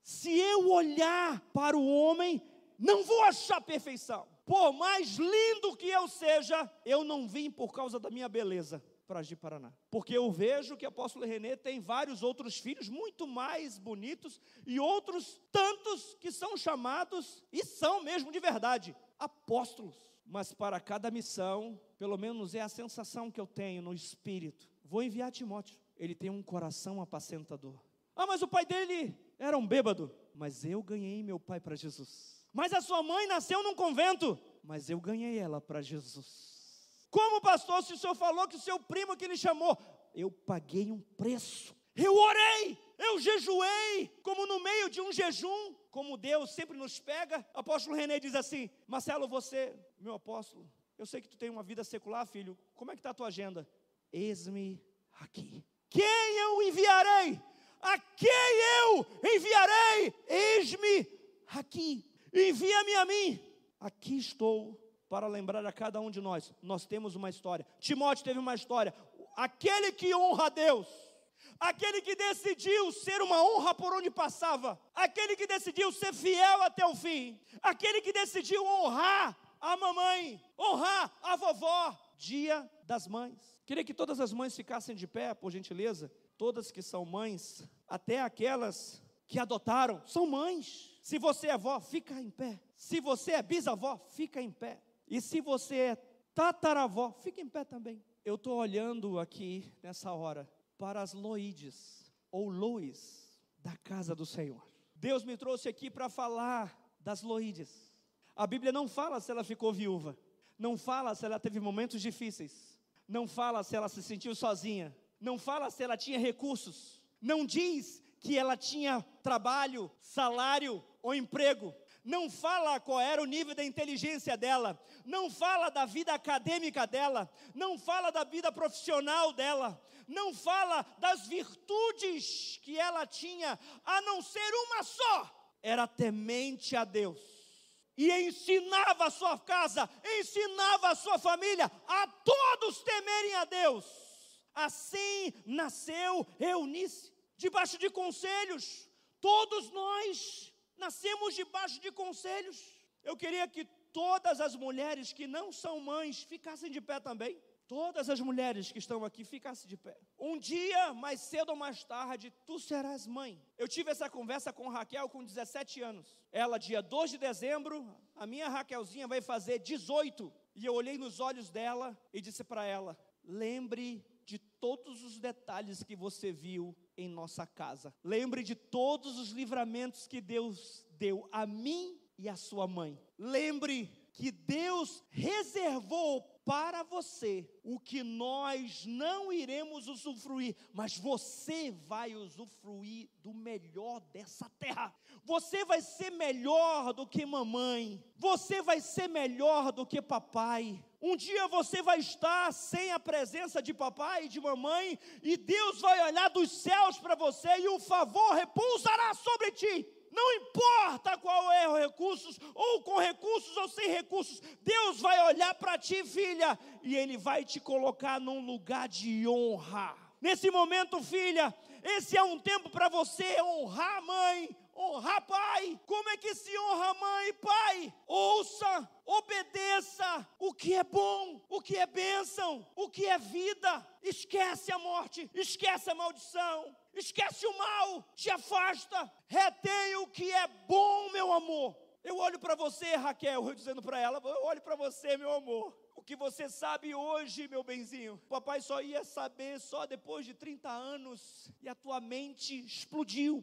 Se eu olhar para o homem, não vou achar perfeição. Por mais lindo que eu seja, eu não vim por causa da minha beleza para Agi Paraná. Porque eu vejo que o apóstolo Renê tem vários outros filhos muito mais bonitos e outros tantos que são chamados e são mesmo de verdade apóstolos. Mas para cada missão, pelo menos é a sensação que eu tenho no espírito. Vou enviar Timóteo. Ele tem um coração apacentador. Ah, mas o pai dele era um bêbado. Mas eu ganhei meu pai para Jesus. Mas a sua mãe nasceu num convento. Mas eu ganhei ela para Jesus. Como pastor, se o senhor falou que o seu primo que lhe chamou, eu paguei um preço. Eu orei, eu jejuei, como no meio de um jejum, como Deus sempre nos pega. O apóstolo René diz assim: Marcelo, você, meu apóstolo, eu sei que tu tem uma vida secular, filho. Como é que está a tua agenda? Eis-me aqui. Quem eu enviarei? A quem eu enviarei? Eis-me aqui. Envia-me a mim. Aqui estou para lembrar a cada um de nós. Nós temos uma história. Timóteo teve uma história. Aquele que honra a Deus, aquele que decidiu ser uma honra por onde passava, aquele que decidiu ser fiel até o fim, aquele que decidiu honrar a mamãe, honrar a vovó, dia das mães. Queria que todas as mães ficassem de pé, por gentileza. Todas que são mães, até aquelas que adotaram, são mães. Se você é avó, fica em pé. Se você é bisavó, fica em pé. E se você é tataravó, fica em pé também. Eu estou olhando aqui nessa hora para as Loides, ou Lois, da casa do Senhor. Deus me trouxe aqui para falar das Loides. A Bíblia não fala se ela ficou viúva, não fala se ela teve momentos difíceis, não fala se ela se sentiu sozinha, não fala se ela tinha recursos, não diz que ela tinha trabalho, salário ou emprego, não fala qual era o nível da inteligência dela, não fala da vida acadêmica dela, não fala da vida profissional dela, não fala das virtudes que ela tinha, a não ser uma só: era temente a Deus. E ensinava a sua casa, ensinava a sua família a todos temerem a Deus. Assim nasceu Eunice, debaixo de conselhos, todos nós Nascemos debaixo de conselhos. Eu queria que todas as mulheres que não são mães ficassem de pé também. Todas as mulheres que estão aqui ficassem de pé. Um dia, mais cedo ou mais tarde, tu serás mãe. Eu tive essa conversa com Raquel com 17 anos. Ela, dia 2 de dezembro, a minha Raquelzinha vai fazer 18. E eu olhei nos olhos dela e disse para ela: lembre de todos os detalhes que você viu em nossa casa. Lembre de todos os livramentos que Deus deu a mim e a sua mãe. Lembre que Deus reservou para você o que nós não iremos usufruir, mas você vai usufruir do melhor dessa terra. Você vai ser melhor do que mamãe, você vai ser melhor do que papai. Um dia você vai estar sem a presença de papai e de mamãe, e Deus vai olhar dos céus para você e o favor repousará sobre ti. Não importa qual é o recursos, ou com recursos ou sem recursos, Deus vai olhar para ti, filha, e Ele vai te colocar num lugar de honra. Nesse momento, filha, esse é um tempo para você honrar a mãe, honrar pai. Como é que se honra mãe e pai? Ouça, obedeça o que é bom, o que é bênção, o que é vida. Esquece a morte, esquece a maldição, esquece o mal, te afasta, retém o que é bom, meu amor. Eu olho para você, Raquel, eu dizendo para ela, eu olho para você, meu amor. O que você sabe hoje, meu benzinho, papai só ia saber só depois de 30 anos e a tua mente explodiu.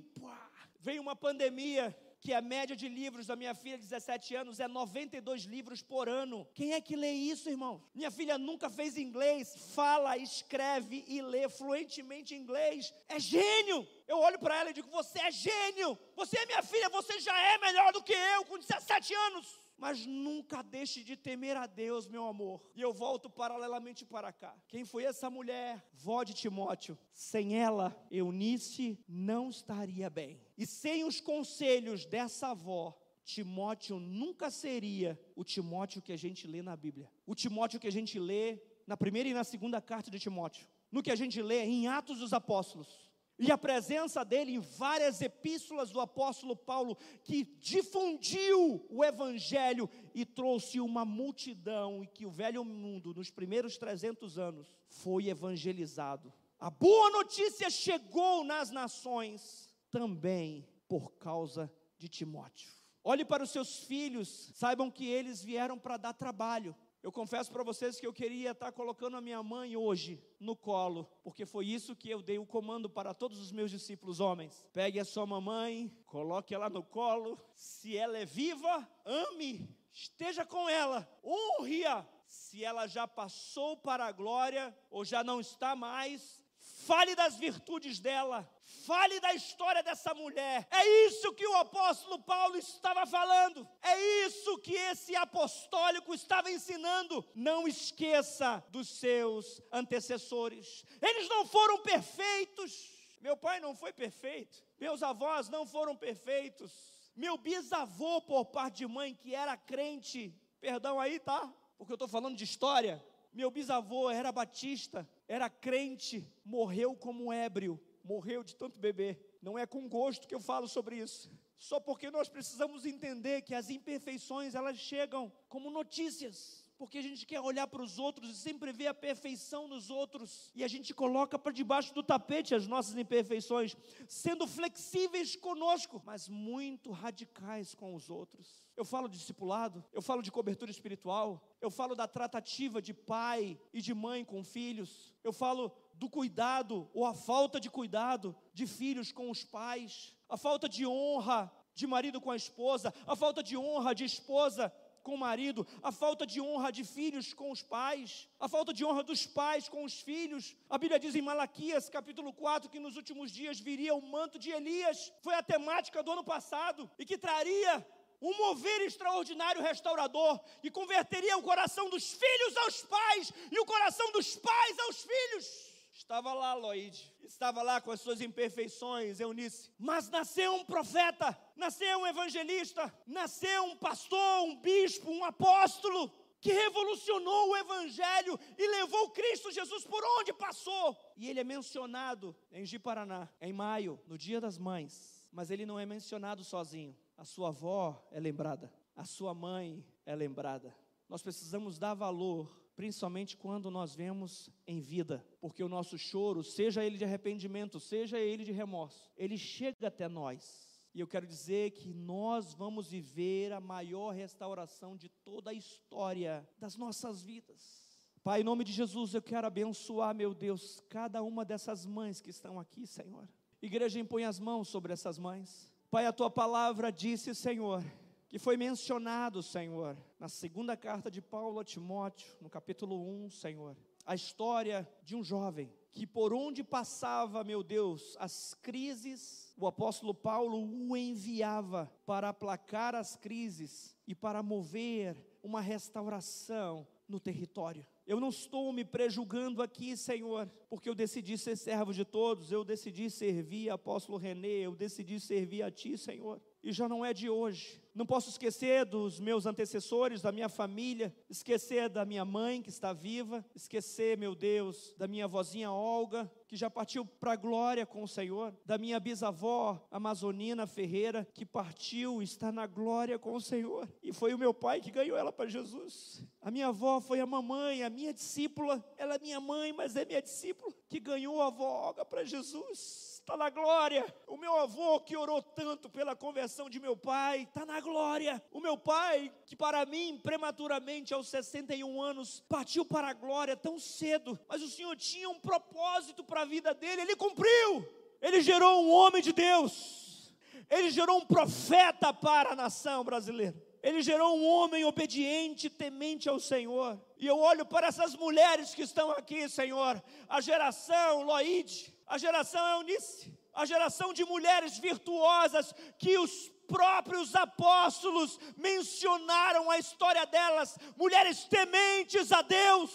Veio uma pandemia, que a média de livros da minha filha de 17 anos é 92 livros por ano. Quem é que lê isso, irmão? Minha filha nunca fez inglês, fala, escreve e lê fluentemente inglês. É gênio! Eu olho para ela e digo: Você é gênio! Você é minha filha, você já é melhor do que eu com 17 anos mas nunca deixe de temer a Deus, meu amor. E eu volto paralelamente para cá. Quem foi essa mulher? Vó de Timóteo. Sem ela, Eunice não estaria bem. E sem os conselhos dessa avó, Timóteo nunca seria o Timóteo que a gente lê na Bíblia. O Timóteo que a gente lê na primeira e na segunda carta de Timóteo. No que a gente lê em Atos dos Apóstolos e a presença dele em várias epístolas do apóstolo Paulo, que difundiu o evangelho e trouxe uma multidão, e que o velho mundo, nos primeiros 300 anos, foi evangelizado. A boa notícia chegou nas nações também por causa de Timóteo. Olhe para os seus filhos, saibam que eles vieram para dar trabalho. Eu confesso para vocês que eu queria estar colocando a minha mãe hoje no colo, porque foi isso que eu dei o comando para todos os meus discípulos homens. Pegue a sua mamãe, coloque ela no colo. Se ela é viva, ame, esteja com ela, honre-a. Se ela já passou para a glória ou já não está mais, fale das virtudes dela, fale da história dessa mulher. É isso que o apóstolo Paulo estava falando, é isso que esse apostólico estava ensinando. Não esqueça dos seus antecessores, eles não foram perfeitos. Meu pai não foi perfeito, meus avós não foram perfeitos. Meu bisavô, por parte de mãe, que era crente, perdão aí, tá? Porque eu estou falando de história. Meu bisavô era batista, era crente, morreu como ébrio, morreu de tanto beber. Não é com gosto que eu falo sobre isso. Só porque nós precisamos entender que as imperfeições elas chegam como notícias porque a gente quer olhar para os outros e sempre ver a perfeição nos outros, e a gente coloca para debaixo do tapete as nossas imperfeições, sendo flexíveis conosco, mas muito radicais com os outros. Eu falo de discipulado, eu falo de cobertura espiritual, eu falo da tratativa de pai e de mãe com filhos, eu falo do cuidado ou a falta de cuidado de filhos com os pais, a falta de honra de marido com a esposa, a falta de honra de esposa com o marido, a falta de honra de filhos com os pais, a falta de honra dos pais com os filhos. A Bíblia diz em Malaquias, capítulo 4, que nos últimos dias viria o manto de Elias, foi a temática do ano passado, e que traria um mover extraordinário restaurador e converteria o coração dos filhos aos pais e o coração dos pais aos filhos. Estava lá Lloyd, estava lá com as suas imperfeições, Eunice. Mas nasceu um profeta, nasceu um evangelista, nasceu um pastor, um bispo, um apóstolo, que revolucionou o evangelho e levou Cristo Jesus por onde passou. E ele é mencionado em Ji Paraná, em maio, no Dia das Mães. Mas ele não é mencionado sozinho. a sua avó é lembrada, a sua mãe é lembrada. Nós precisamos dar valor, principalmente quando nós vemos em vida, porque o nosso choro, seja ele de arrependimento, seja ele de remorso, ele chega até nós. E eu quero dizer que nós vamos viver a maior restauração de toda a história das nossas vidas. Pai, em nome de Jesus, eu quero abençoar, meu Deus, cada uma dessas mães que estão aqui, Senhor. Igreja, impõe as mãos sobre essas mães. Pai, a tua palavra disse, Senhor, que foi mencionado, Senhor, na segunda carta de Paulo a Timóteo, no capítulo 1, Senhor, a história de um jovem que por onde passava, meu Deus, as crises, o apóstolo Paulo o enviava para aplacar as crises e para mover uma restauração no território. Eu não estou me prejulgando aqui, Senhor, porque eu decidi ser servo de todos, eu decidi servir apóstolo Renê, eu decidi servir a Ti, Senhor e já não é de hoje. Não posso esquecer dos meus antecessores, da minha família, esquecer da minha mãe que está viva, esquecer, meu Deus, da minha vozinha Olga, que já partiu para a glória com o Senhor, da minha bisavó Amazonina Ferreira, que partiu, está na glória com o Senhor, e foi o meu pai que ganhou ela para Jesus. A minha avó foi a mamãe, a minha discípula, ela é minha mãe, mas é minha discípula, que ganhou a avó Olga para Jesus está na glória. O meu avô que orou tanto pela conversão de meu pai, está na glória. O meu pai, que para mim, prematuramente, aos 61 anos, partiu para a glória tão cedo, mas o Senhor tinha um propósito para a vida dele, ele cumpriu. Ele gerou um homem de Deus, ele gerou um profeta para a nação brasileira. Ele gerou um homem obediente, temente ao Senhor. E eu olho para essas mulheres que estão aqui, Senhor, a geração Loide, a geração Eunice, a geração de mulheres virtuosas que os próprios apóstolos mencionaram a história delas, mulheres tementes a Deus,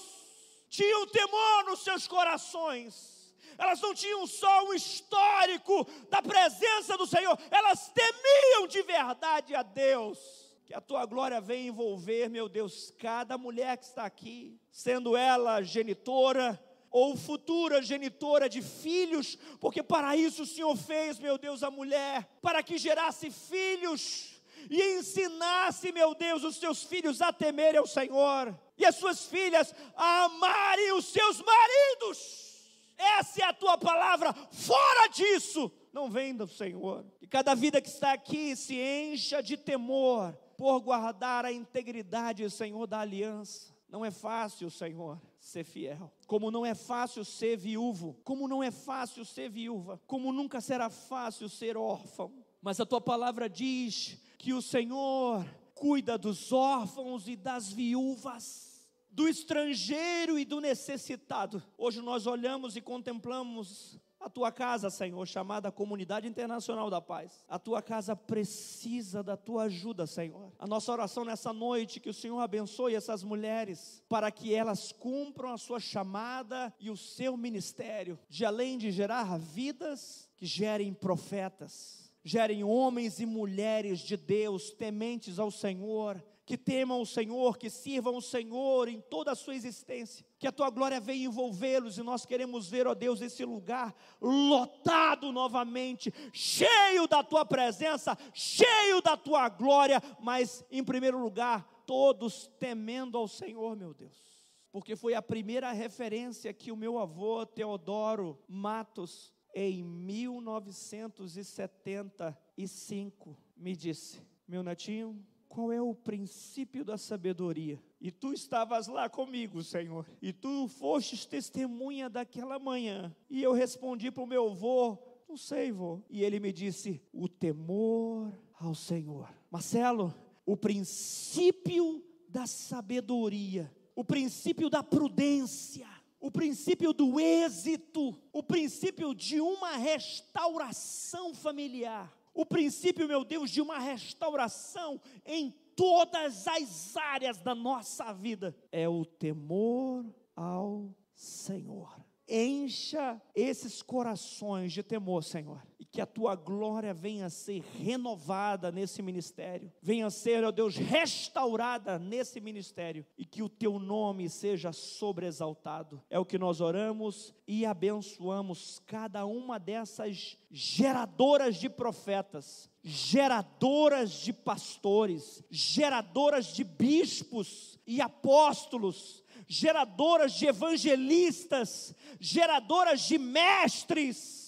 tinham temor nos seus corações. Elas não tinham só um histórico da presença do Senhor, elas temiam de verdade a Deus. Que a tua glória venha envolver, meu Deus, cada mulher que está aqui, sendo ela genitora, ou futura genitora de filhos, porque para isso o Senhor fez, meu Deus, a mulher, para que gerasse filhos e ensinasse, meu Deus, os seus filhos a temerem ao Senhor e as suas filhas a amarem os seus maridos. Essa é a tua palavra, fora disso, não vem do Senhor. E cada vida que está aqui se encha de temor por guardar a integridade, Senhor, da aliança. Não é fácil, Senhor ser fiel. Como não é fácil ser viúvo, como não é fácil ser viúva, como nunca será fácil ser órfão. Mas a tua palavra diz que o Senhor cuida dos órfãos e das viúvas, do estrangeiro e do necessitado. Hoje nós olhamos e contemplamos a tua casa, Senhor, chamada Comunidade Internacional da Paz, a tua casa precisa da tua ajuda, Senhor. A nossa oração nessa noite, que o Senhor abençoe essas mulheres, para que elas cumpram a sua chamada e o seu ministério, de além de gerar vidas, que gerem profetas, gerem homens e mulheres de Deus, tementes ao Senhor, que temam o Senhor, que sirvam o Senhor em toda a sua existência. Que a tua glória venha envolvê-los e nós queremos ver, ó Deus, esse lugar lotado novamente, cheio da tua presença, cheio da tua glória, mas em primeiro lugar, todos temendo ao Senhor, meu Deus. Porque foi a primeira referência que o meu avô Teodoro Matos, em 1975, me disse: Meu netinho, qual é o princípio da sabedoria. E tu estavas lá comigo, Senhor, e tu fostes testemunha daquela manhã. E eu respondi para o meu avô: Não sei, vô. E ele me disse: O temor ao Senhor. Marcelo, o princípio da sabedoria, o princípio da prudência, o princípio do êxito, o princípio de uma restauração familiar o princípio, meu Deus, de uma restauração em todas as áreas da nossa vida é o temor ao Senhor. Encha esses corações de temor, Senhor, que a tua glória venha a ser renovada nesse ministério, venha a ser, ó Deus, restaurada nesse ministério e que o teu nome seja sobreexaltado. É o que nós oramos e abençoamos cada uma dessas geradoras de profetas, geradoras de pastores, geradoras de bispos e apóstolos, geradoras de evangelistas, geradoras de mestres,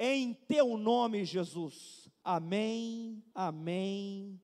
em teu nome, Jesus. Amém, amém